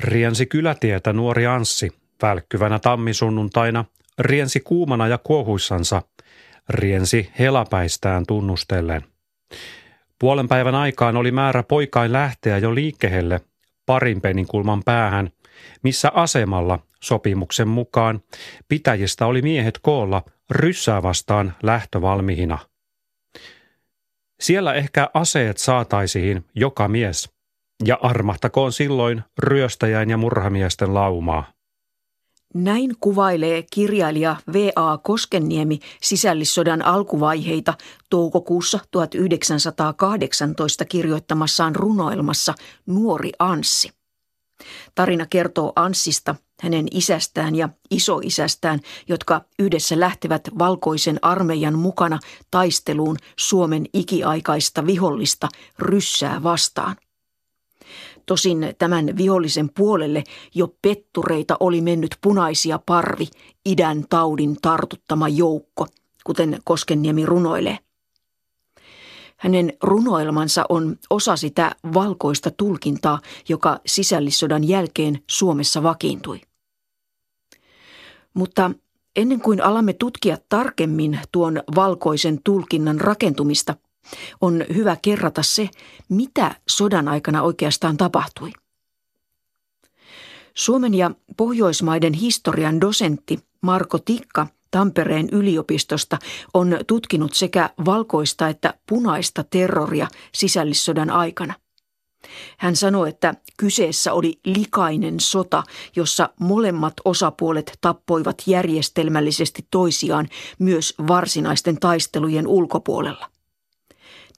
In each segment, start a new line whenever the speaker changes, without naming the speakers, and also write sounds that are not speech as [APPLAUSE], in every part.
riensi kylätietä nuori Anssi välkkyvänä tammisunnuntaina, riensi kuumana ja kuohuissansa, riensi helapäistään tunnustellen. Puolen päivän aikaan oli määrä poikain lähteä jo liikkeelle parin kulman päähän, missä asemalla sopimuksen mukaan pitäjistä oli miehet koolla ryssää vastaan lähtövalmiina. Siellä ehkä aseet saataisiin joka mies, ja armahtakoon silloin ryöstäjäin ja murhamiesten laumaa.
Näin kuvailee kirjailija V.A. Koskenniemi sisällissodan alkuvaiheita toukokuussa 1918 kirjoittamassaan runoilmassa Nuori Anssi. Tarina kertoo Anssista, hänen isästään ja isoisästään, jotka yhdessä lähtevät valkoisen armeijan mukana taisteluun Suomen ikiaikaista vihollista ryssää vastaan. Tosin tämän vihollisen puolelle jo pettureita oli mennyt punaisia parvi, idän taudin tartuttama joukko, kuten Koskenniemi runoilee. Hänen runoilmansa on osa sitä valkoista tulkintaa, joka sisällissodan jälkeen Suomessa vakiintui. Mutta ennen kuin alamme tutkia tarkemmin tuon valkoisen tulkinnan rakentumista, on hyvä kerrata se, mitä sodan aikana oikeastaan tapahtui. Suomen ja Pohjoismaiden historian dosentti Marko Tikka Tampereen yliopistosta on tutkinut sekä valkoista että punaista terroria sisällissodan aikana – hän sanoi, että kyseessä oli likainen sota, jossa molemmat osapuolet tappoivat järjestelmällisesti toisiaan myös varsinaisten taistelujen ulkopuolella.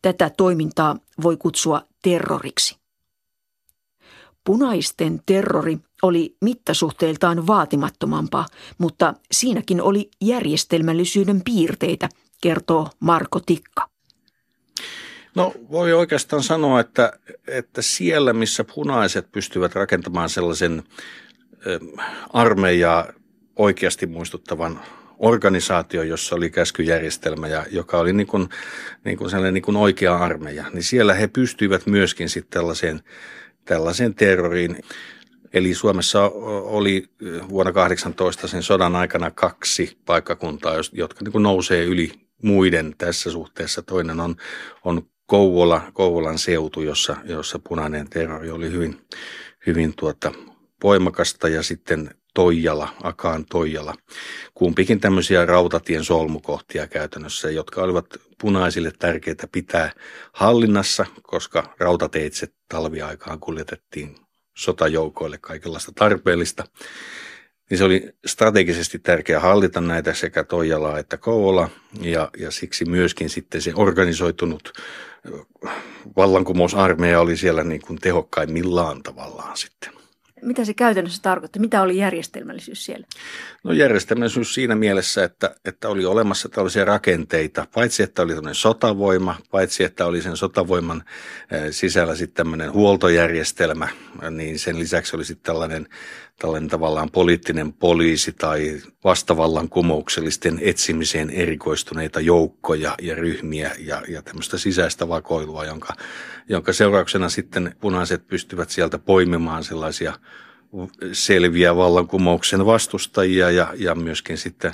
Tätä toimintaa voi kutsua terroriksi. Punaisten terrori oli mittasuhteiltaan vaatimattomampaa, mutta siinäkin oli järjestelmällisyyden piirteitä, kertoo Marko Tikka.
No voi oikeastaan sanoa, että, että siellä missä punaiset pystyvät rakentamaan sellaisen armeijaa oikeasti muistuttavan organisaatio, jossa oli käskyjärjestelmä ja joka oli niin kuin, niin kuin sellainen niin kuin oikea armeija, niin siellä he pystyivät myöskin sitten tällaiseen, tällaiseen terroriin. Eli Suomessa oli vuonna 18 sen sodan aikana kaksi paikkakuntaa, jotka niin kuin nousee yli muiden tässä suhteessa. Toinen on, on Kouvola, Kouvolan seutu, jossa, jossa punainen terrori oli hyvin, hyvin tuota, voimakasta ja sitten Toijala, Akaan Toijala. Kumpikin tämmöisiä rautatien solmukohtia käytännössä, jotka olivat punaisille tärkeitä pitää hallinnassa, koska rautateitse talviaikaan kuljetettiin sotajoukoille kaikenlaista tarpeellista. Niin se oli strategisesti tärkeää hallita näitä sekä Toijalaa että Kouvola ja, ja siksi myöskin sitten se organisoitunut vallankumousarmeija oli siellä niin kuin tehokkaimmillaan tavallaan sitten.
Mitä se käytännössä tarkoitti? Mitä oli järjestelmällisyys siellä?
No järjestelmällisyys siinä mielessä, että, että oli olemassa tällaisia rakenteita, paitsi että oli tämmöinen sotavoima, paitsi että oli sen sotavoiman sisällä sitten tämmöinen huoltojärjestelmä, niin sen lisäksi oli sitten tällainen, tällainen tavallaan poliittinen poliisi tai vastavallan kumouksellisten etsimiseen erikoistuneita joukkoja ja ryhmiä ja, ja tämmöistä sisäistä vakoilua, jonka, jonka seurauksena sitten punaiset pystyvät sieltä poimimaan sellaisia selviä vallankumouksen vastustajia ja, ja myöskin sitten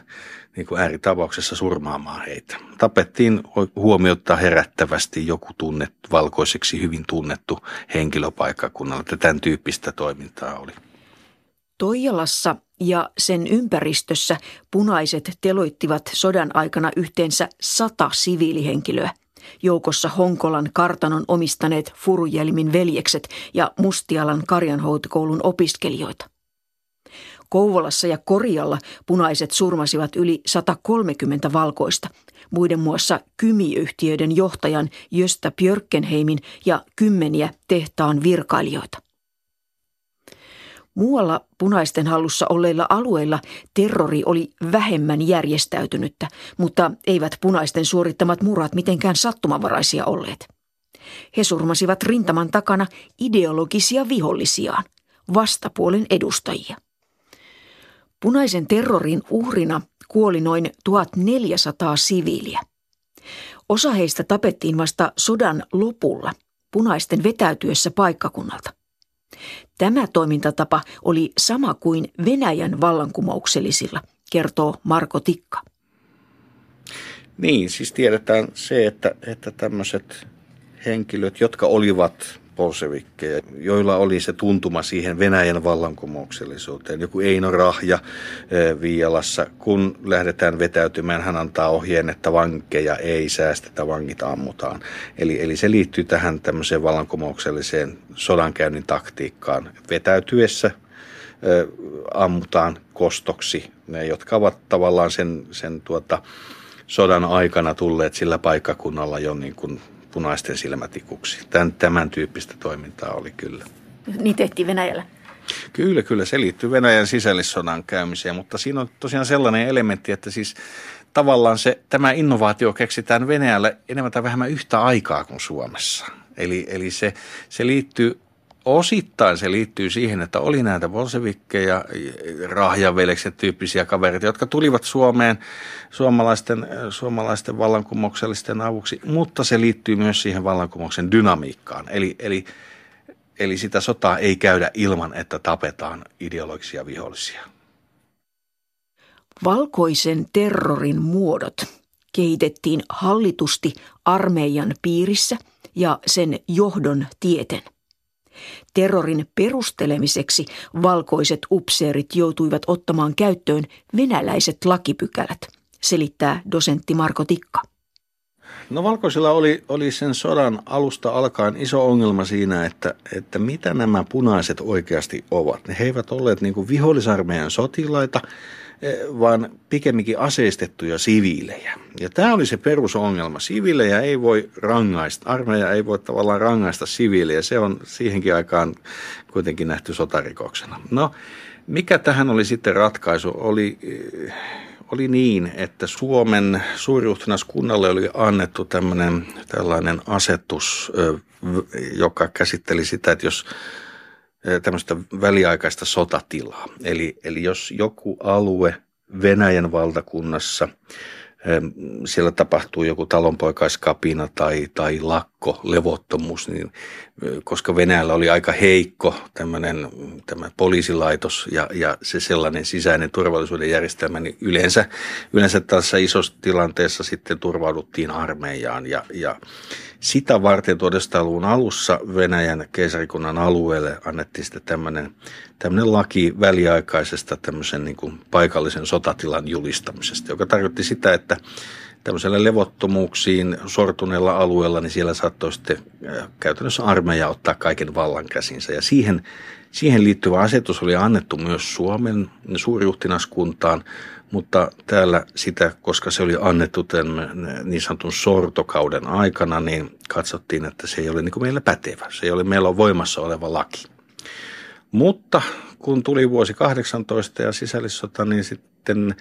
niin kuin ääritapauksessa surmaamaan heitä. Tapettiin huomiota herättävästi joku tunnettu, valkoiseksi hyvin tunnettu henkilöpaikkakunnalla, että tämän tyyppistä toimintaa oli.
Toijalassa ja sen ympäristössä punaiset teloittivat sodan aikana yhteensä sata siviilihenkilöä. Joukossa Honkolan kartanon omistaneet Furujelmin veljekset ja Mustialan karjanhoitokoulun opiskelijoita. Kouvolassa ja Korjalla punaiset surmasivat yli 130 valkoista, muiden muassa kymiyhtiöiden johtajan Jöstä Björkenheimin ja kymmeniä tehtaan virkailijoita. Muualla punaisten hallussa olleilla alueilla terrori oli vähemmän järjestäytynyttä, mutta eivät punaisten suorittamat murhat mitenkään sattumavaraisia olleet. He surmasivat rintaman takana ideologisia vihollisiaan, vastapuolen edustajia. Punaisen terrorin uhrina kuoli noin 1400 siviiliä. Osa heistä tapettiin vasta sodan lopulla, punaisten vetäytyessä paikkakunnalta. Tämä toimintatapa oli sama kuin Venäjän vallankumouksellisilla, kertoo Marko Tikka.
Niin, siis tiedetään se, että, että tämmöiset henkilöt, jotka olivat bolsevikkeja, joilla oli se tuntuma siihen Venäjän vallankumouksellisuuteen. Joku Eino Rahja eh, Viialassa, kun lähdetään vetäytymään, hän antaa ohjeen, että vankeja ei säästetä, vangit ammutaan. Eli, eli se liittyy tähän tämmöiseen vallankumoukselliseen sodankäynnin taktiikkaan. Vetäytyessä eh, ammutaan kostoksi ne, jotka ovat tavallaan sen, sen tuota, sodan aikana tulleet sillä paikkakunnalla jo niin kuin punaisten silmätikuksi. Tämän, tämän tyyppistä toimintaa oli kyllä.
Niin tehtiin Venäjällä?
Kyllä, kyllä. Se liittyy Venäjän sisällissodan käymiseen, mutta siinä on tosiaan sellainen elementti, että siis tavallaan se, tämä innovaatio keksitään Venäjällä enemmän tai vähemmän yhtä aikaa kuin Suomessa. Eli, eli se, se liittyy osittain se liittyy siihen, että oli näitä bolsevikkeja, rahjavelekset tyyppisiä kavereita, jotka tulivat Suomeen suomalaisten, suomalaisten vallankumouksellisten avuksi, mutta se liittyy myös siihen vallankumouksen dynamiikkaan. Eli, eli, eli sitä sotaa ei käydä ilman, että tapetaan ideologisia vihollisia.
Valkoisen terrorin muodot kehitettiin hallitusti armeijan piirissä ja sen johdon tieten. Terrorin perustelemiseksi valkoiset upseerit joutuivat ottamaan käyttöön venäläiset lakipykälät, selittää dosentti Marko Tikka.
No valkoisilla oli, oli sen sodan alusta alkaen iso ongelma siinä, että, että mitä nämä punaiset oikeasti ovat. He eivät olleet niin vihollisarmeijan sotilaita, vaan pikemminkin aseistettuja siviilejä. Ja tämä oli se perusongelma. Siviilejä ei voi rangaista, armeija ei voi tavallaan rangaista siviilejä. Se on siihenkin aikaan kuitenkin nähty sotarikoksena. No, mikä tähän oli sitten ratkaisu? Oli, eh, oli niin, että Suomen suuriuhtinaskunnalle oli annettu tämmöinen tällainen asetus, joka käsitteli sitä, että jos tämmöistä väliaikaista sotatilaa. Eli, eli jos joku alue Venäjän valtakunnassa siellä tapahtuu joku talonpoikaiskapina tai, tai lakko, levottomuus, niin koska Venäjällä oli aika heikko tämmöinen, tämä poliisilaitos ja, ja se sellainen sisäinen turvallisuuden järjestelmä, niin yleensä, yleensä tässä isossa tilanteessa sitten turvauduttiin armeijaan ja, ja sitä varten 1900-luvun alussa Venäjän keisarikunnan alueelle annettiin sitten tämmöinen, tämmöinen laki väliaikaisesta tämmöisen niin kuin paikallisen sotatilan julistamisesta, joka tarkoitti sitä, että tämmöisellä levottomuuksiin sortuneella alueella, niin siellä saattoi sitten käytännössä armeija ottaa kaiken vallan käsinsä. Ja siihen, siihen liittyvä asetus oli annettu myös Suomen suuriuhtinaskuntaan, mutta täällä sitä, koska se oli annettu tämän niin sanotun sortokauden aikana, niin katsottiin, että se ei ole niin kuin meillä pätevä. Se ei ole meillä on voimassa oleva laki. Mutta kun tuli vuosi 18 ja sisällissota, niin sitten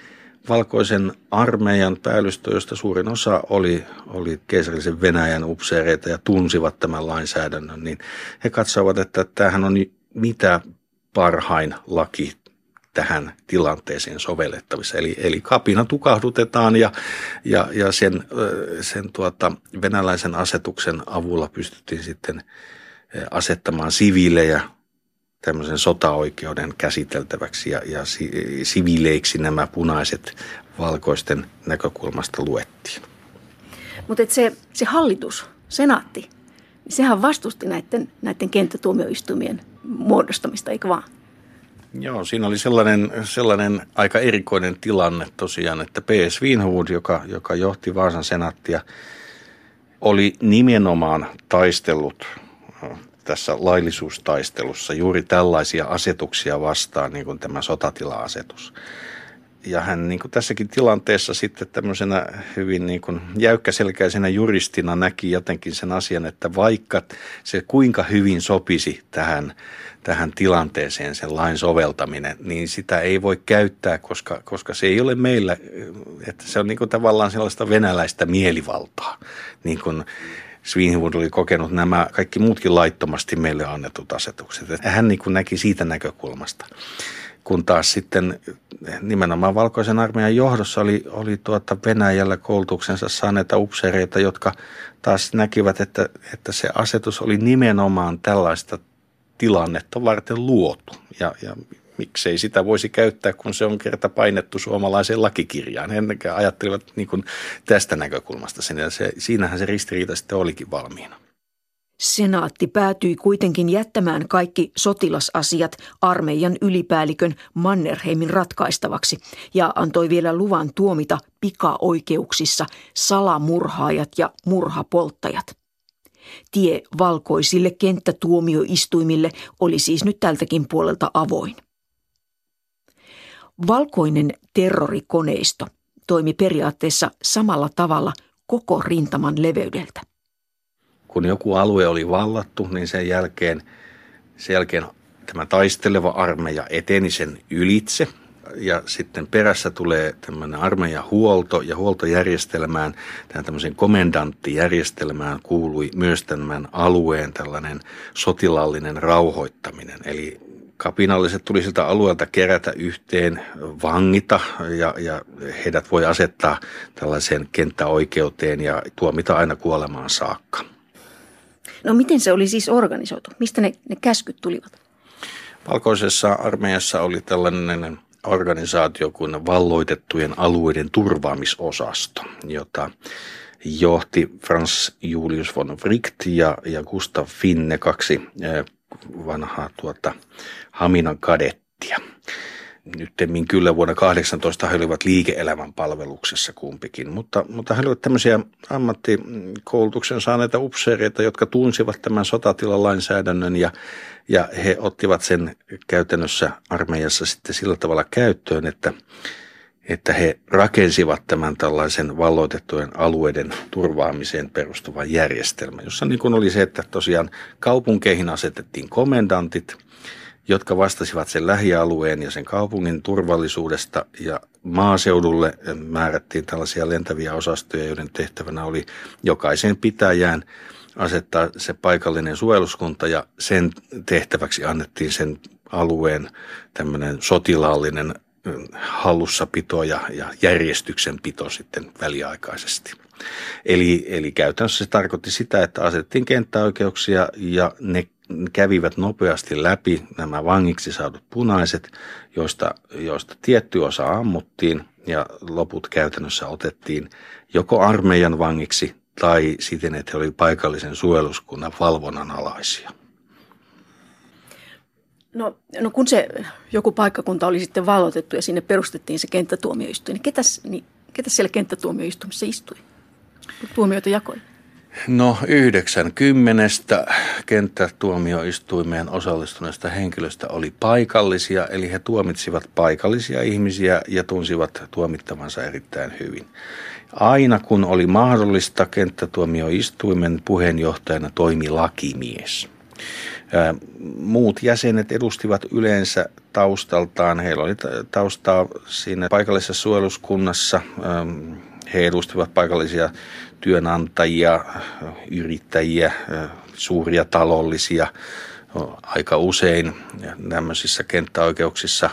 valkoisen armeijan päällystö, josta suurin osa oli, oli keisarillisen Venäjän upseereita ja tunsivat tämän lainsäädännön, niin he katsovat, että tämähän on mitä parhain laki tähän tilanteeseen sovellettavissa. Eli, eli kapina tukahdutetaan ja, ja, ja sen, sen tuota, venäläisen asetuksen avulla pystyttiin sitten asettamaan siviilejä tämmöisen sotaoikeuden käsiteltäväksi ja, ja siviileiksi nämä punaiset valkoisten näkökulmasta luettiin.
Mutta se, se hallitus, senaatti, sehän vastusti näiden, näiden kenttätuomioistuimien muodostamista, eikö vaan?
Joo, siinä oli sellainen, sellainen aika erikoinen tilanne tosiaan, että P.S. Wienhood, joka, joka johti Vaasan senaattia, oli nimenomaan taistellut tässä laillisuustaistelussa juuri tällaisia asetuksia vastaan, niin kuin tämä sotatila-asetus. Ja hän niin kuin tässäkin tilanteessa sitten tämmöisenä hyvin niin kuin jäykkäselkäisenä juristina näki jotenkin sen asian, että vaikka se kuinka hyvin sopisi tähän, tähän tilanteeseen sen lain soveltaminen, niin sitä ei voi käyttää, koska, koska se ei ole meillä, että se on niin kuin tavallaan sellaista venäläistä mielivaltaa, niin kuin Sweenwood oli kokenut nämä kaikki muutkin laittomasti meille annetut asetukset. Hän niin kuin näki siitä näkökulmasta. Kun taas sitten nimenomaan valkoisen armeijan johdossa oli, oli tuota Venäjällä koulutuksensa saaneita upseereita, jotka taas näkivät, että, että se asetus oli nimenomaan tällaista tilannetta varten luotu. Ja, ja miksei sitä voisi käyttää, kun se on kerta painettu suomalaiseen lakikirjaan. He ajattelivat niin kuin tästä näkökulmasta sen, ja se, siinähän se ristiriita sitten olikin valmiina.
Senaatti päätyi kuitenkin jättämään kaikki sotilasasiat armeijan ylipäällikön Mannerheimin ratkaistavaksi ja antoi vielä luvan tuomita pikaoikeuksissa salamurhaajat ja murhapolttajat. Tie valkoisille kenttätuomioistuimille oli siis nyt tältäkin puolelta avoin. Valkoinen terrorikoneisto toimi periaatteessa samalla tavalla koko rintaman leveydeltä.
Kun joku alue oli vallattu, niin sen jälkeen, sen jälkeen tämä taisteleva armeija eteni sen ylitse ja sitten perässä tulee tämmöinen armeijahuolto ja huoltojärjestelmään, tähän tämmöiseen komendanttijärjestelmään kuului myös tämän alueen tällainen sotilallinen rauhoittaminen. Eli kapinalliset tuli siltä alueelta kerätä yhteen, vangita ja, ja heidät voi asettaa tällaiseen kenttäoikeuteen ja tuomita aina kuolemaan saakka.
No miten se oli siis organisoitu? Mistä ne, ne käskyt tulivat?
Valkoisessa armeijassa oli tällainen organisaatio kuin valloitettujen alueiden turvaamisosasto, jota johti Franz Julius von Wright ja, ja Gustav Finne, kaksi vanhaa tuota, Haminan kadettia. Nyttemmin kyllä vuonna 18 he olivat liike-elämän palveluksessa kumpikin, mutta, mutta he olivat tämmöisiä ammattikoulutuksen saaneita upseereita, jotka tunsivat tämän sotatilan lainsäädännön ja, ja he ottivat sen käytännössä armeijassa sitten sillä tavalla käyttöön, että, että he rakensivat tämän tällaisen valloitettujen alueiden turvaamiseen perustuvan järjestelmän, jossa niin kuin oli se, että tosiaan kaupunkeihin asetettiin komendantit, jotka vastasivat sen lähialueen ja sen kaupungin turvallisuudesta. Ja maaseudulle määrättiin tällaisia lentäviä osastoja, joiden tehtävänä oli jokaisen pitäjään asettaa se paikallinen suojeluskunta ja sen tehtäväksi annettiin sen alueen tämmöinen sotilaallinen hallussapito ja, ja järjestyksenpito sitten väliaikaisesti. Eli, eli käytännössä se tarkoitti sitä, että asetettiin kenttäoikeuksia ja ne kävivät nopeasti läpi nämä vangiksi saadut punaiset, joista, joista tietty osa ammuttiin ja loput käytännössä otettiin joko armeijan vangiksi tai siten, että he olivat paikallisen suojeluskunnan valvonnan alaisia.
No, no kun se joku paikkakunta oli sitten vallotettu ja sinne perustettiin se kenttätuomioistuin, niin ketäs, niin ketäs siellä kenttätuomioistuimessa istui? Tuomioita jakoi.
No 90 kenttätuomioistuimeen osallistuneista henkilöistä oli paikallisia, eli he tuomitsivat paikallisia ihmisiä ja tunsivat tuomittavansa erittäin hyvin. Aina kun oli mahdollista, kenttätuomioistuimen puheenjohtajana toimi lakimies. Muut jäsenet edustivat yleensä taustaltaan, heillä oli taustaa siinä paikallisessa suojeluskunnassa, he edustivat paikallisia työnantajia, yrittäjiä, suuria talollisia, aika usein tämmöisissä kenttäoikeuksissa.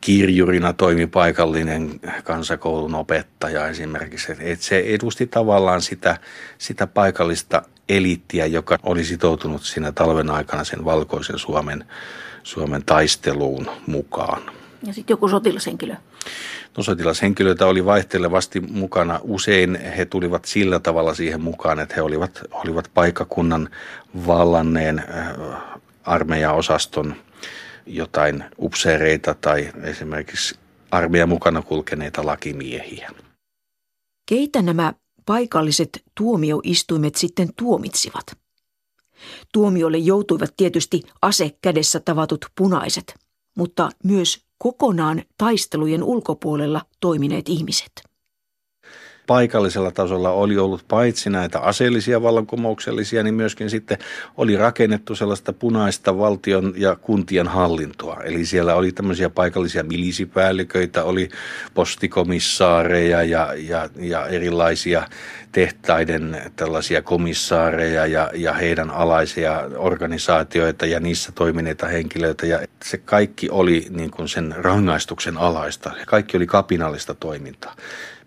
Kirjurina toimi paikallinen kansakoulun opettaja esimerkiksi. Et se edusti tavallaan sitä, sitä paikallista eliittiä, joka oli sitoutunut siinä talven aikana sen valkoisen Suomen, Suomen taisteluun mukaan.
Ja sitten joku sotilashenkilö?
No sotilashenkilöitä oli vaihtelevasti mukana. Usein he tulivat sillä tavalla siihen mukaan, että he olivat, olivat paikakunnan vallanneen äh, armeijaosaston jotain upseereita tai esimerkiksi armeijan mukana kulkeneita lakimiehiä.
Keitä nämä paikalliset tuomioistuimet sitten tuomitsivat? Tuomiolle joutuivat tietysti ase kädessä tavatut punaiset, mutta myös kokonaan taistelujen ulkopuolella toimineet ihmiset.
Paikallisella tasolla oli ollut paitsi näitä aseellisia vallankumouksellisia, niin myöskin sitten oli rakennettu sellaista punaista valtion ja kuntien hallintoa. Eli siellä oli tämmöisiä paikallisia milisipäälliköitä, oli postikomissaareja ja, ja, ja erilaisia tehtaiden tällaisia komissaareja ja, ja heidän alaisia organisaatioita ja niissä toimineita henkilöitä. Ja se kaikki oli niin kuin sen rangaistuksen alaista. Kaikki oli kapinallista toimintaa.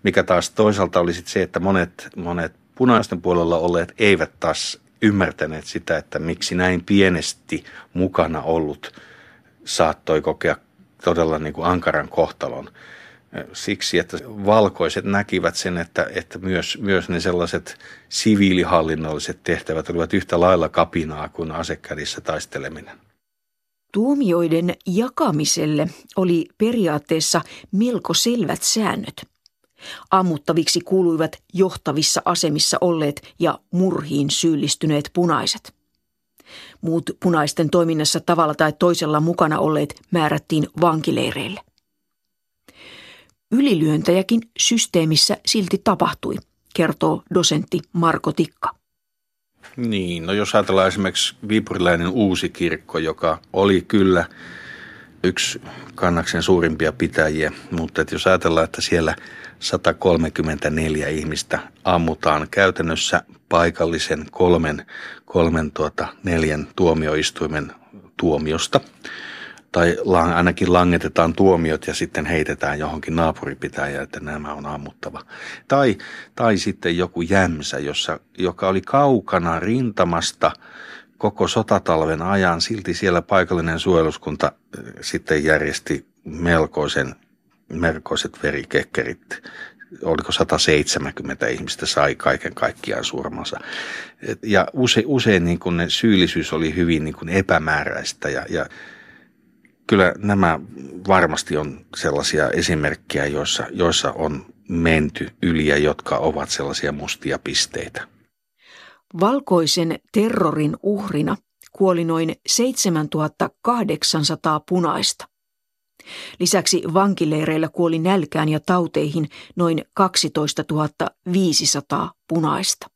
Mikä taas toisaalta oli sit se, että monet, monet punaisten puolella olleet eivät taas ymmärtäneet sitä, että miksi näin pienesti mukana ollut saattoi kokea todella niin kuin ankaran kohtalon. Siksi, että valkoiset näkivät sen, että, että myös, myös ne sellaiset siviilihallinnolliset tehtävät olivat yhtä lailla kapinaa kuin asekädissä taisteleminen.
Tuomioiden jakamiselle oli periaatteessa melko selvät säännöt. Ammuttaviksi kuuluivat johtavissa asemissa olleet ja murhiin syyllistyneet punaiset. Muut punaisten toiminnassa tavalla tai toisella mukana olleet määrättiin vankileireille. Ylilyöntäjäkin systeemissä silti tapahtui, kertoo dosentti Marko Tikka.
Niin, no jos ajatellaan esimerkiksi Viipurilainen uusi kirkko, joka oli kyllä yksi kannaksen suurimpia pitäjiä, mutta että jos ajatellaan, että siellä 134 ihmistä ammutaan käytännössä paikallisen kolmen, kolmen tuota, neljän tuomioistuimen tuomiosta, tai ainakin langetetaan tuomiot ja sitten heitetään johonkin naapuripitäjään, että nämä on ammuttava. Tai, tai sitten joku jämsä, jossa, joka oli kaukana rintamasta koko sotatalven ajan, silti siellä paikallinen suojeluskunta äh, sitten järjesti melkoisen, melkoiset verikekkerit oliko 170 ihmistä sai kaiken kaikkiaan surmansa. Ja use, usein niin kuin ne syyllisyys oli hyvin niin kuin epämääräistä ja, ja kyllä nämä varmasti on sellaisia esimerkkejä, joissa, joissa on menty yli ja jotka ovat sellaisia mustia pisteitä.
Valkoisen terrorin uhrina kuoli noin 7800 punaista. Lisäksi vankileireillä kuoli nälkään ja tauteihin noin 12 500 punaista.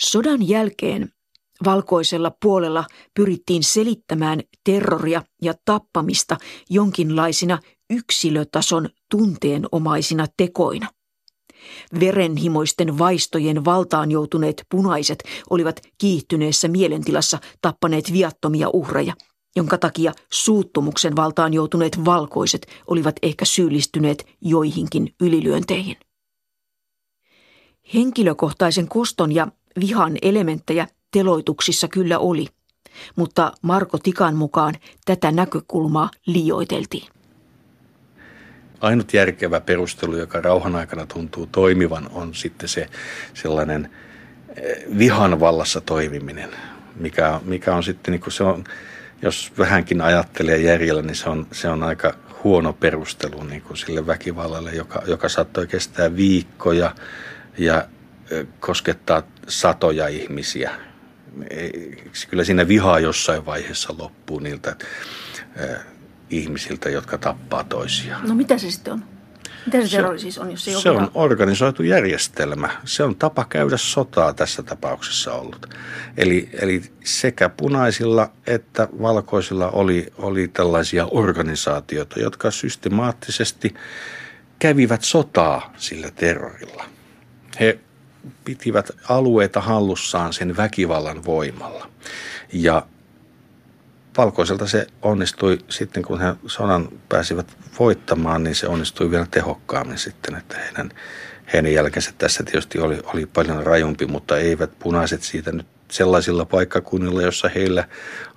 Sodan jälkeen valkoisella puolella pyrittiin selittämään terroria ja tappamista jonkinlaisina yksilötason tunteenomaisina tekoina. Verenhimoisten vaistojen valtaan joutuneet punaiset olivat kiihtyneessä mielentilassa tappaneet viattomia uhreja, jonka takia suuttumuksen valtaan joutuneet valkoiset olivat ehkä syyllistyneet joihinkin ylilyönteihin. Henkilökohtaisen koston ja vihan elementtejä teloituksissa kyllä oli, mutta Marko Tikan mukaan tätä näkökulmaa liioiteltiin.
Ainut järkevä perustelu, joka rauhan aikana tuntuu toimivan, on sitten se sellainen eh, vihan vallassa toimiminen, mikä, mikä on sitten, niin se on, jos vähänkin ajattelee järjellä, niin se on, se on aika huono perustelu niin kuin sille väkivallalle, joka, joka saattoi kestää viikkoja ja koskettaa satoja ihmisiä kyllä siinä vihaa jossain vaiheessa loppuu niiltä ihmisiltä, jotka tappaa toisiaan.
No mitä se sitten on? Siis on, jos
se, se on organisoitu järjestelmä. Se on tapa käydä sotaa tässä tapauksessa ollut. Eli, eli sekä punaisilla että valkoisilla oli, oli tällaisia organisaatioita, jotka systemaattisesti kävivät sotaa sillä terrorilla. He pitivät alueita hallussaan sen väkivallan voimalla. Ja valkoiselta se onnistui sitten, kun he sodan pääsivät voittamaan, niin se onnistui vielä tehokkaammin sitten, että heidän, heidän jälkeensä tässä tietysti oli, oli paljon rajumpi, mutta eivät punaiset siitä nyt sellaisilla paikkakunnilla, jossa heillä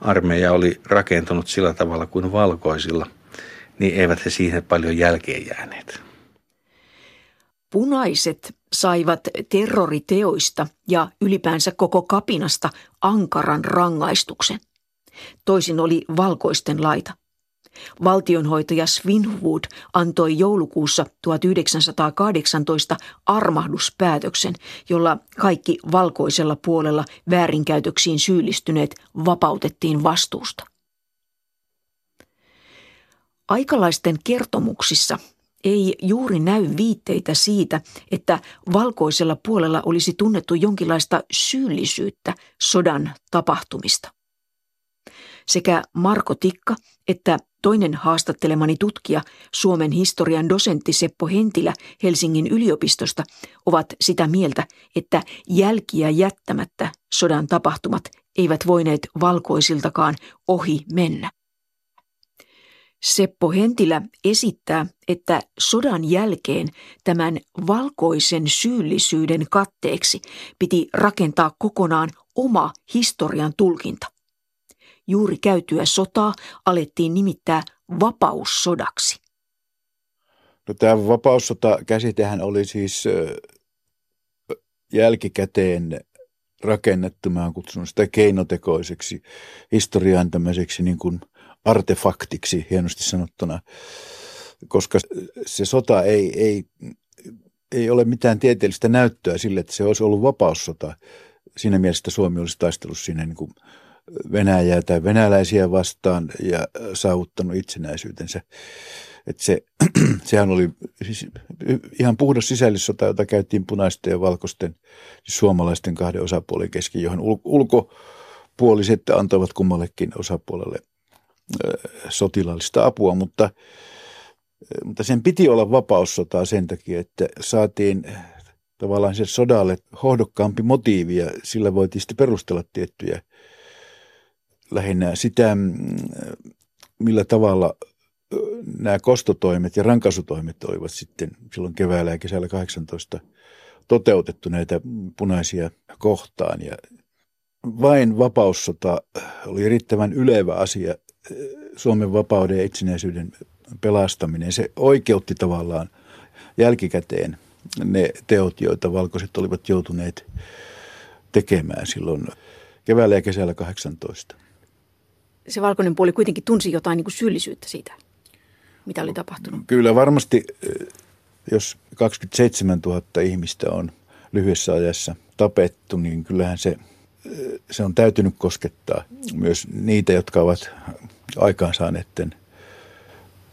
armeija oli rakentunut sillä tavalla kuin valkoisilla, niin eivät he siihen paljon jälkeen jääneet.
Punaiset saivat terroriteoista ja ylipäänsä koko kapinasta ankaran rangaistuksen. Toisin oli valkoisten laita. Valtionhoitaja Svinhuvud antoi joulukuussa 1918 armahduspäätöksen, jolla kaikki valkoisella puolella väärinkäytöksiin syyllistyneet vapautettiin vastuusta. Aikalaisten kertomuksissa ei juuri näy viitteitä siitä, että valkoisella puolella olisi tunnettu jonkinlaista syyllisyyttä sodan tapahtumista. Sekä Marko Tikka että toinen haastattelemani tutkija, Suomen historian dosentti Seppo Hentilä Helsingin yliopistosta, ovat sitä mieltä, että jälkiä jättämättä sodan tapahtumat eivät voineet valkoisiltakaan ohi mennä. Seppo Hentilä esittää, että sodan jälkeen tämän valkoisen syyllisyyden katteeksi piti rakentaa kokonaan oma historian tulkinta. Juuri käytyä sotaa alettiin nimittää vapaussodaksi.
No, tämä vapaussota-käsitehän oli siis jälkikäteen rakennettu, mä oon kutsunut sitä keinotekoiseksi historian tämmöiseksi niin kuin artefaktiksi, hienosti sanottuna, koska se sota ei, ei, ei ole mitään tieteellistä näyttöä sille, että se olisi ollut vapaussota. Siinä mielessä Suomi olisi taistellut siinä niin kuin Venäjää tai venäläisiä vastaan ja saavuttanut itsenäisyytensä. Että se, [CLEARS THROAT] sehän oli siis ihan puhdas sisällissota, jota käytiin punaisten ja valkoisten siis suomalaisten kahden osapuolen kesken, johon ulkopuoliset antoivat kummallekin osapuolelle sotilaallista apua, mutta, mutta sen piti olla vapaussotaa sen takia, että saatiin tavallaan se sodalle hohdokkaampi motiivi ja sillä voitiin sitten perustella tiettyjä lähinnä sitä, mm, millä tavalla nämä kostotoimet ja rankasutoimet olivat sitten silloin keväällä ja kesällä 18 toteutettu näitä punaisia kohtaan. Ja vain vapaussota oli riittävän ylevä asia Suomen vapauden ja itsenäisyyden pelastaminen. Se oikeutti tavallaan jälkikäteen ne teot, joita valkoiset olivat joutuneet tekemään silloin keväällä ja kesällä 18.
Se valkoinen puoli kuitenkin tunsi jotain niin kuin syyllisyyttä siitä mitä oli tapahtunut?
Kyllä varmasti, eh, jos 27 000 ihmistä on lyhyessä ajassa tapettu, niin kyllähän se, eh, se on täytynyt koskettaa myös niitä, jotka ovat aikaansaaneet tämän,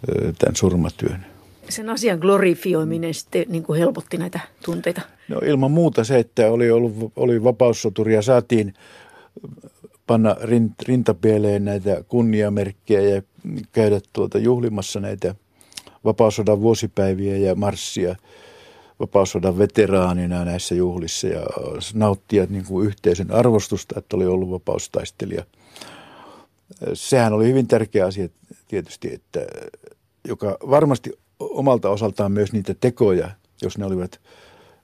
eh, tämän surmatyön.
Sen asian glorifioiminen sitten niin kuin helpotti näitä tunteita?
No ilman muuta se, että oli, ollut, oli vapaussoturi ja saatiin panna rintapieleen näitä kunniamerkkejä ja käydä tuota juhlimassa näitä vapausodan vuosipäiviä ja marssia vapausodan veteraanina näissä juhlissa ja nauttia niin kuin yhteisön arvostusta, että oli ollut vapaustaistelija. Sehän oli hyvin tärkeä asia tietysti, että, joka varmasti omalta osaltaan myös niitä tekoja, jos ne olivat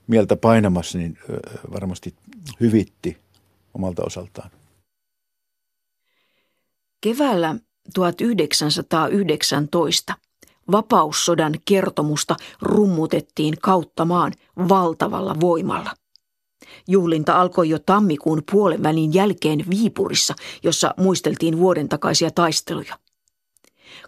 mieltä painamassa, niin varmasti hyvitti omalta osaltaan.
Keväällä 1919 vapaussodan kertomusta rummutettiin kautta maan valtavalla voimalla. Juhlinta alkoi jo tammikuun puolen välin jälkeen Viipurissa, jossa muisteltiin vuoden takaisia taisteluja.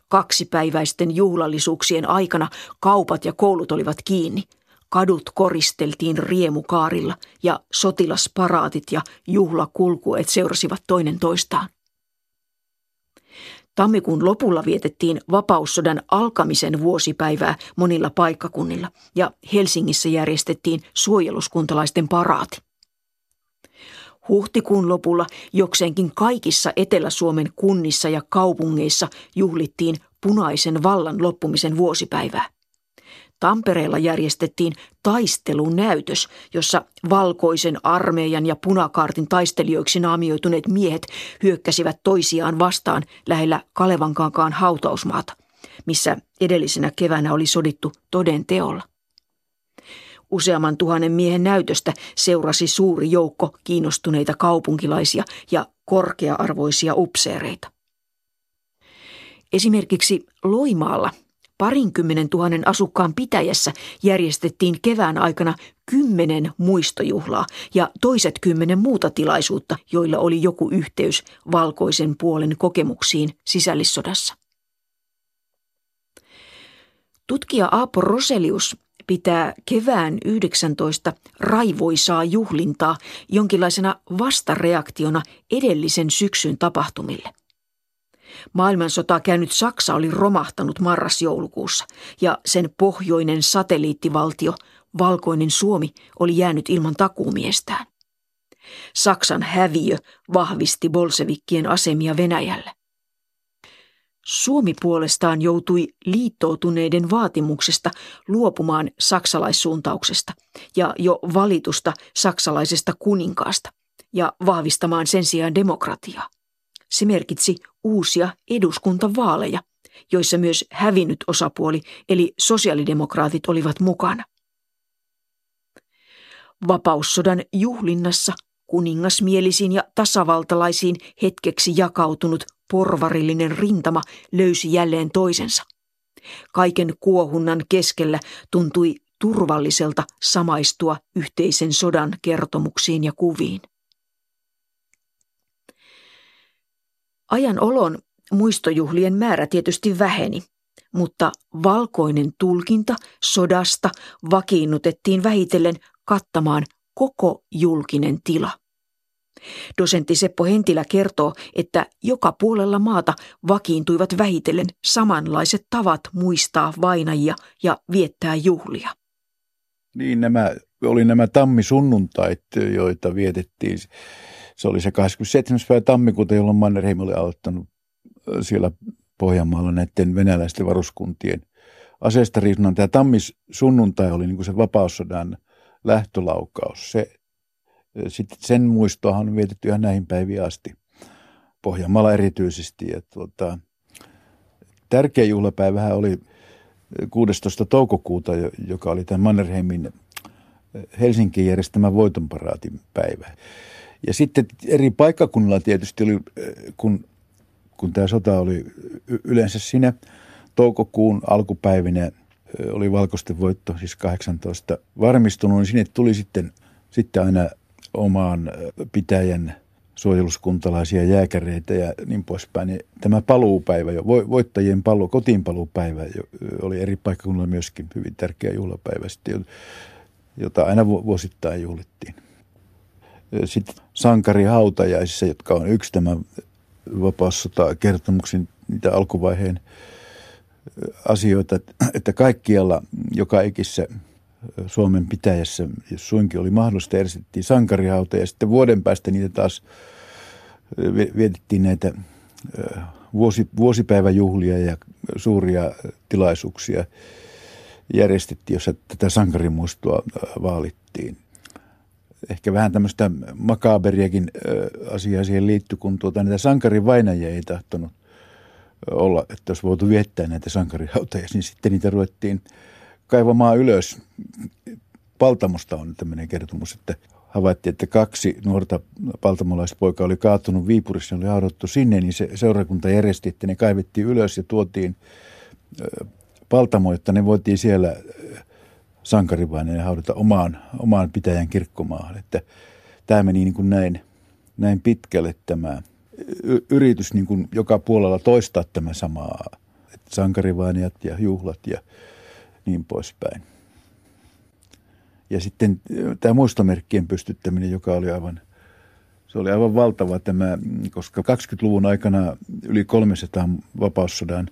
Kaksipäiväisten juhlallisuuksien aikana kaupat ja koulut olivat kiinni. Kadut koristeltiin riemukaarilla ja sotilasparaatit ja juhlakulkueet seurasivat toinen toistaan. Tammikuun lopulla vietettiin vapaussodan alkamisen vuosipäivää monilla paikkakunnilla ja Helsingissä järjestettiin suojeluskuntalaisten paraati. Huhtikuun lopulla jokseenkin kaikissa Etelä-Suomen kunnissa ja kaupungeissa juhlittiin punaisen vallan loppumisen vuosipäivää. Tampereella järjestettiin taistelunäytös, jossa valkoisen armeijan ja punakaartin taistelijoiksi naamioituneet miehet hyökkäsivät toisiaan vastaan lähellä Kalevankankaan hautausmaata, missä edellisenä keväänä oli sodittu toden teolla. Useamman tuhannen miehen näytöstä seurasi suuri joukko kiinnostuneita kaupunkilaisia ja korkea-arvoisia upseereita. Esimerkiksi Loimaalla – parinkymmenen tuhannen asukkaan pitäjässä järjestettiin kevään aikana kymmenen muistojuhlaa ja toiset kymmenen muuta tilaisuutta, joilla oli joku yhteys valkoisen puolen kokemuksiin sisällissodassa. Tutkija Aapo Roselius pitää kevään 19 raivoisaa juhlintaa jonkinlaisena vastareaktiona edellisen syksyn tapahtumille. Maailmansota käynyt Saksa oli romahtanut marras-joulukuussa ja sen pohjoinen satelliittivaltio, valkoinen Suomi, oli jäänyt ilman takuumiestään. Saksan häviö vahvisti bolsevikkien asemia Venäjällä. Suomi puolestaan joutui liittoutuneiden vaatimuksesta luopumaan saksalaissuuntauksesta ja jo valitusta saksalaisesta kuninkaasta ja vahvistamaan sen sijaan demokratiaa. Se merkitsi uusia eduskuntavaaleja, joissa myös hävinnyt osapuoli eli sosiaalidemokraatit olivat mukana. Vapaussodan juhlinnassa kuningasmielisiin ja tasavaltalaisiin hetkeksi jakautunut porvarillinen rintama löysi jälleen toisensa. Kaiken kuohunnan keskellä tuntui turvalliselta samaistua yhteisen sodan kertomuksiin ja kuviin. Ajan olon muistojuhlien määrä tietysti väheni, mutta valkoinen tulkinta sodasta vakiinnutettiin vähitellen kattamaan koko julkinen tila. Dosentti Seppo Hentilä kertoo, että joka puolella maata vakiintuivat vähitellen samanlaiset tavat muistaa vainajia ja viettää juhlia.
Niin, nämä oli nämä tammisunnuntait, joita vietettiin. Se oli se 27. päivä tammikuuta, jolloin Mannerheim oli aloittanut siellä Pohjanmaalla näiden venäläisten varuskuntien aseistariisunnan. Tämä tammisunnuntai oli niin kuin se vapaussodan lähtölaukaus. Se, sitten sen muistoahan on vietetty ihan näihin päiviin asti. Pohjanmaalla erityisesti. Ja tuota, tärkeä juhlapäivähän oli 16. toukokuuta, joka oli tämän Mannerheimin Helsingin järjestämä voitonparaatin päivä. Ja sitten eri paikkakunnilla tietysti oli, kun, kun tämä sota oli yleensä siinä toukokuun alkupäivinä oli valkoisten voitto, siis 18 varmistunut, niin sinne tuli sitten, sitten aina omaan pitäjän suojeluskuntalaisia jääkäreitä ja niin poispäin. Niin tämä paluupäivä, jo, voittajien paluu, kotiinpaluupäivä oli eri paikkakunnilla myöskin hyvin tärkeä juhlapäivä, sitten, jota aina vuosittain juhlittiin. Sitten sankarihautajaisissa, jotka on yksi tämän vapaussota kertomuksen niitä alkuvaiheen asioita, että kaikkialla joka ikissä Suomen pitäjässä, jos suinkin oli mahdollista, järjestettiin sankarihauta ja sitten vuoden päästä niitä taas vietettiin näitä vuosi, vuosipäiväjuhlia ja suuria tilaisuuksia järjestettiin, jossa tätä sankarimuistoa vaalittiin. Ehkä vähän tämmöistä makaberiakin asiaa siihen liittyy, kun tuota, näitä sankarivainajia ei tahtonut olla, että olisi voitu viettää näitä sankarihautoja, niin sitten niitä ruvettiin kaivamaan ylös. Paltamosta on tämmöinen kertomus, että havaittiin, että kaksi nuorta paltamolaispoikaa oli kaatunut Viipurissa, oli haudattu sinne, niin se seurakunta järjesti, että ne kaivettiin ylös ja tuotiin Paltamo, että ne voitiin siellä sankarivainen haudata omaan, omaan pitäjän kirkkomaahan. Että tämä meni niin kuin näin, näin pitkälle tämä yritys niin kuin joka puolella toistaa tämä samaa. Että ja juhlat ja niin poispäin. Ja sitten tämä muistomerkkien pystyttäminen, joka oli aivan, se oli aivan valtava tämä, koska 20-luvun aikana yli 300 vapaussodan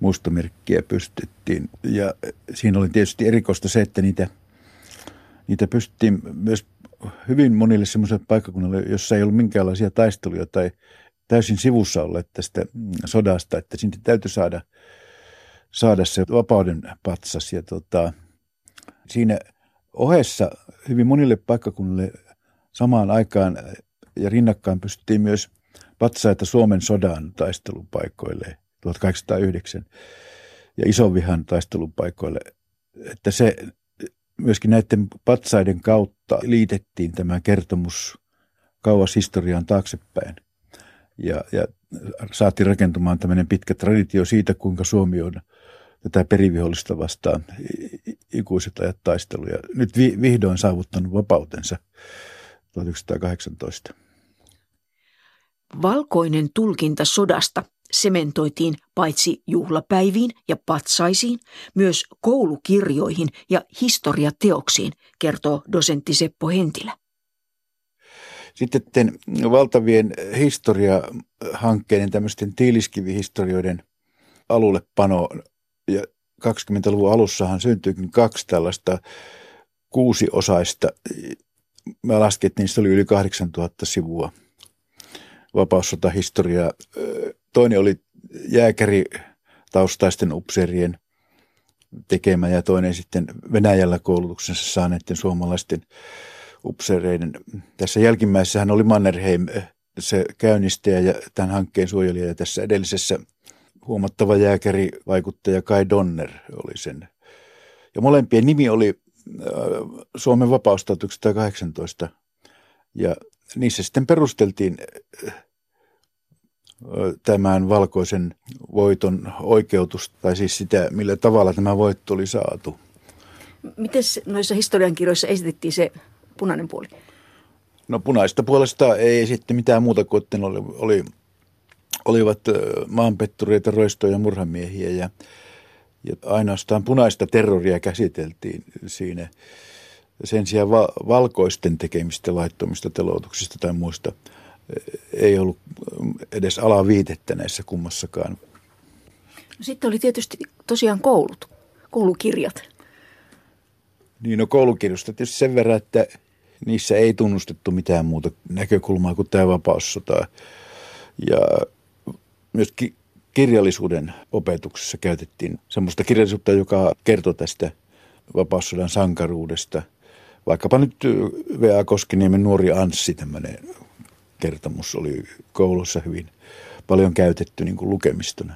muistomerkkiä pystyttiin. Ja siinä oli tietysti erikoista se, että niitä, niitä pystyttiin myös hyvin monille semmoisille paikkakunnille, jossa ei ollut minkäänlaisia taisteluja tai täysin sivussa olleet tästä sodasta, että sinne täytyy saada, saada se vapauden patsas. Ja tota, siinä ohessa hyvin monille paikkakunnille samaan aikaan ja rinnakkain pystyttiin myös patsaita Suomen sodan taistelupaikoille 1809 ja Isonvihan taistelupaikoille. Että se myöskin näiden patsaiden kautta liitettiin tämä kertomus kauas historiaan taaksepäin. Ja, ja saatiin rakentumaan tämmöinen pitkä traditio siitä, kuinka Suomi on tätä perivihollista vastaan ikuiset ajat taisteluja. Nyt vi, vihdoin saavuttanut vapautensa 1918.
Valkoinen tulkinta sodasta sementoitiin paitsi juhlapäiviin ja patsaisiin, myös koulukirjoihin ja historiateoksiin, kertoo dosentti Seppo Hentilä.
Sitten valtavien historiahankkeiden, tämmöisten tiiliskivihistorioiden alulle pano ja 20-luvun alussahan syntyikin kaksi tällaista kuusiosaista. Mä laskettiin, että se oli yli 8000 sivua vapaussotahistoriaa. Toinen oli jääkäri taustaisten upseerien tekemä ja toinen sitten Venäjällä koulutuksensa saaneiden suomalaisten upseereiden. Tässä jälkimmäisessähän oli Mannerheim se käynnistäjä ja tämän hankkeen suojelija ja tässä edellisessä huomattava jääkäri, vaikuttaja Kai Donner oli sen. Ja molempien nimi oli Suomen vapaus 1918. Ja niissä sitten perusteltiin tämän valkoisen voiton oikeutus, tai siis sitä, millä tavalla tämä voitto oli saatu.
Miten noissa historiankirjoissa esitettiin se punainen puoli?
No punaista puolesta ei esitti mitään muuta kuin, että oli, oli, olivat maanpettureita, roistoja ja murhamiehiä ja, ja ainoastaan punaista terroria käsiteltiin siinä. Sen sijaan va- valkoisten tekemistä laittomista teloituksista tai muista ei ollut edes alaviitettä näissä kummassakaan.
No sitten oli tietysti tosiaan koulut, koulukirjat.
Niin, no koulukirjoista tietysti sen verran, että niissä ei tunnustettu mitään muuta näkökulmaa kuin tämä vapaussota. Ja myös ki- kirjallisuuden opetuksessa käytettiin semmoista kirjallisuutta, joka kertoi tästä vapaussodan sankaruudesta. Vaikkapa nyt V.A. Koskiniemen nuori Anssi, tämmöinen kertomus oli koulussa hyvin paljon käytetty niin kuin lukemistona.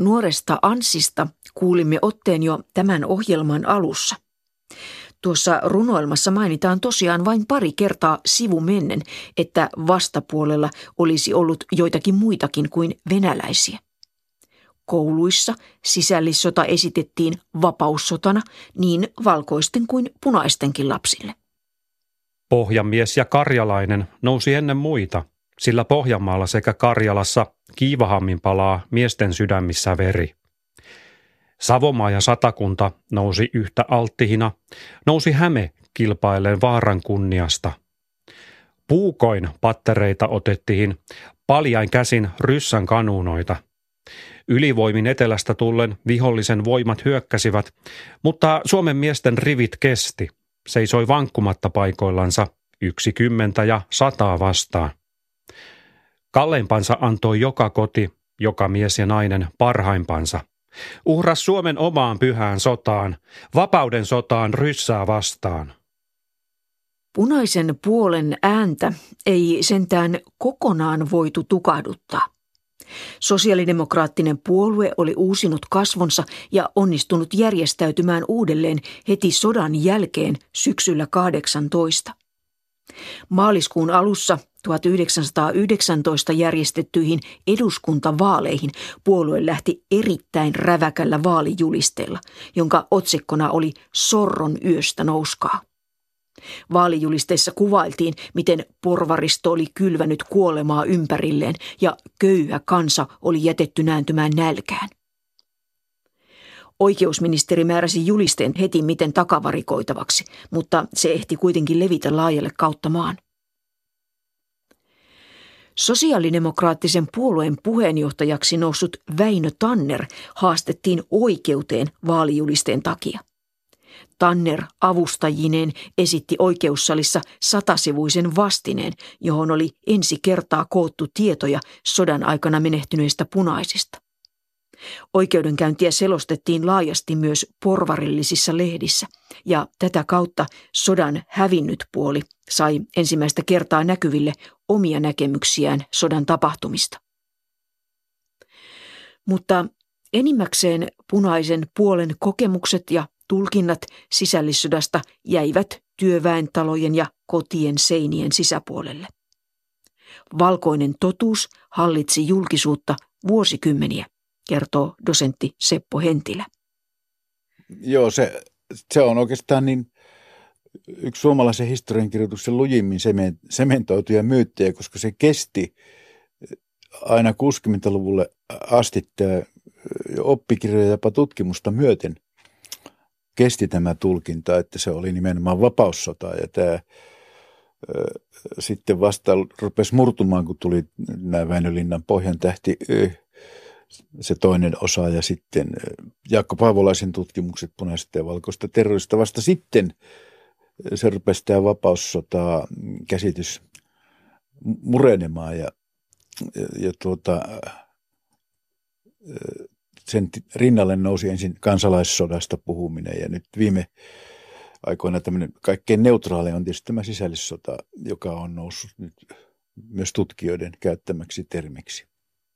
Nuoresta Ansista kuulimme otteen jo tämän ohjelman alussa. Tuossa runoilmassa mainitaan tosiaan vain pari kertaa sivumennen, että vastapuolella olisi ollut joitakin muitakin kuin venäläisiä. Kouluissa sisällissota esitettiin vapaussotana niin valkoisten kuin punaistenkin lapsille.
Pohjanmies ja karjalainen nousi ennen muita, sillä Pohjanmaalla sekä Karjalassa kiivahammin palaa miesten sydämissä veri. Savomaa ja Satakunta nousi yhtä alttihina, nousi Häme kilpailleen vaaran kunniasta. Puukoin pattereita otettiin, paljain käsin ryssän kanuunoita. Ylivoimin etelästä tullen vihollisen voimat hyökkäsivät, mutta Suomen miesten rivit kesti, seisoi vankkumatta paikoillansa yksi kymmentä ja sataa vastaan. Kalleimpansa antoi joka koti, joka mies ja nainen parhaimpansa – Uhras Suomen omaan pyhään sotaan, vapauden sotaan ryssää vastaan.
Punaisen puolen ääntä ei sentään kokonaan voitu tukahduttaa. Sosiaalidemokraattinen puolue oli uusinut kasvonsa ja onnistunut järjestäytymään uudelleen heti sodan jälkeen syksyllä 18. Maaliskuun alussa 1919 järjestettyihin eduskuntavaaleihin puolue lähti erittäin räväkällä vaalijulisteella, jonka otsikkona oli Sorron yöstä nouskaa. Vaalijulisteessa kuvailtiin, miten porvaristo oli kylvänyt kuolemaa ympärilleen ja köyhä kansa oli jätetty nääntymään nälkään. Oikeusministeri määräsi julisteen heti miten takavarikoitavaksi, mutta se ehti kuitenkin levitä laajalle kautta maan. Sosiaalidemokraattisen puolueen puheenjohtajaksi noussut Väinö Tanner haastettiin oikeuteen vaalijulisteen takia. Tanner avustajineen esitti oikeussalissa satasivuisen vastineen, johon oli ensi kertaa koottu tietoja sodan aikana menehtyneistä punaisista. Oikeudenkäyntiä selostettiin laajasti myös porvarillisissa lehdissä, ja tätä kautta sodan hävinnyt puoli sai ensimmäistä kertaa näkyville omia näkemyksiään sodan tapahtumista. Mutta enimmäkseen punaisen puolen kokemukset ja tulkinnat sisällissodasta jäivät työväentalojen ja kotien seinien sisäpuolelle. Valkoinen totuus hallitsi julkisuutta vuosikymmeniä kertoo dosentti Seppo Hentilä.
Joo, se, se on oikeastaan niin yksi suomalaisen historiankirjoituksen lujimmin sementoituja myyttejä, koska se kesti aina 60-luvulle asti oppikirjoja jopa tutkimusta myöten kesti tämä tulkinta, että se oli nimenomaan vapaussota ja tämä sitten vasta rupesi murtumaan, kun tuli nämä Väinölinnan pohjan tähti se toinen osa ja sitten Jaakko Paavolaisen tutkimukset punaisesta ja valkoista terrorista. Vasta sitten se rupesi tämä vapaussota käsitys murenemaan ja, ja, ja tuota, sen rinnalle nousi ensin kansalaissodasta puhuminen ja nyt viime aikoina tämmöinen kaikkein neutraali on tietysti tämä sisällissota, joka on noussut nyt myös tutkijoiden käyttämäksi termiksi.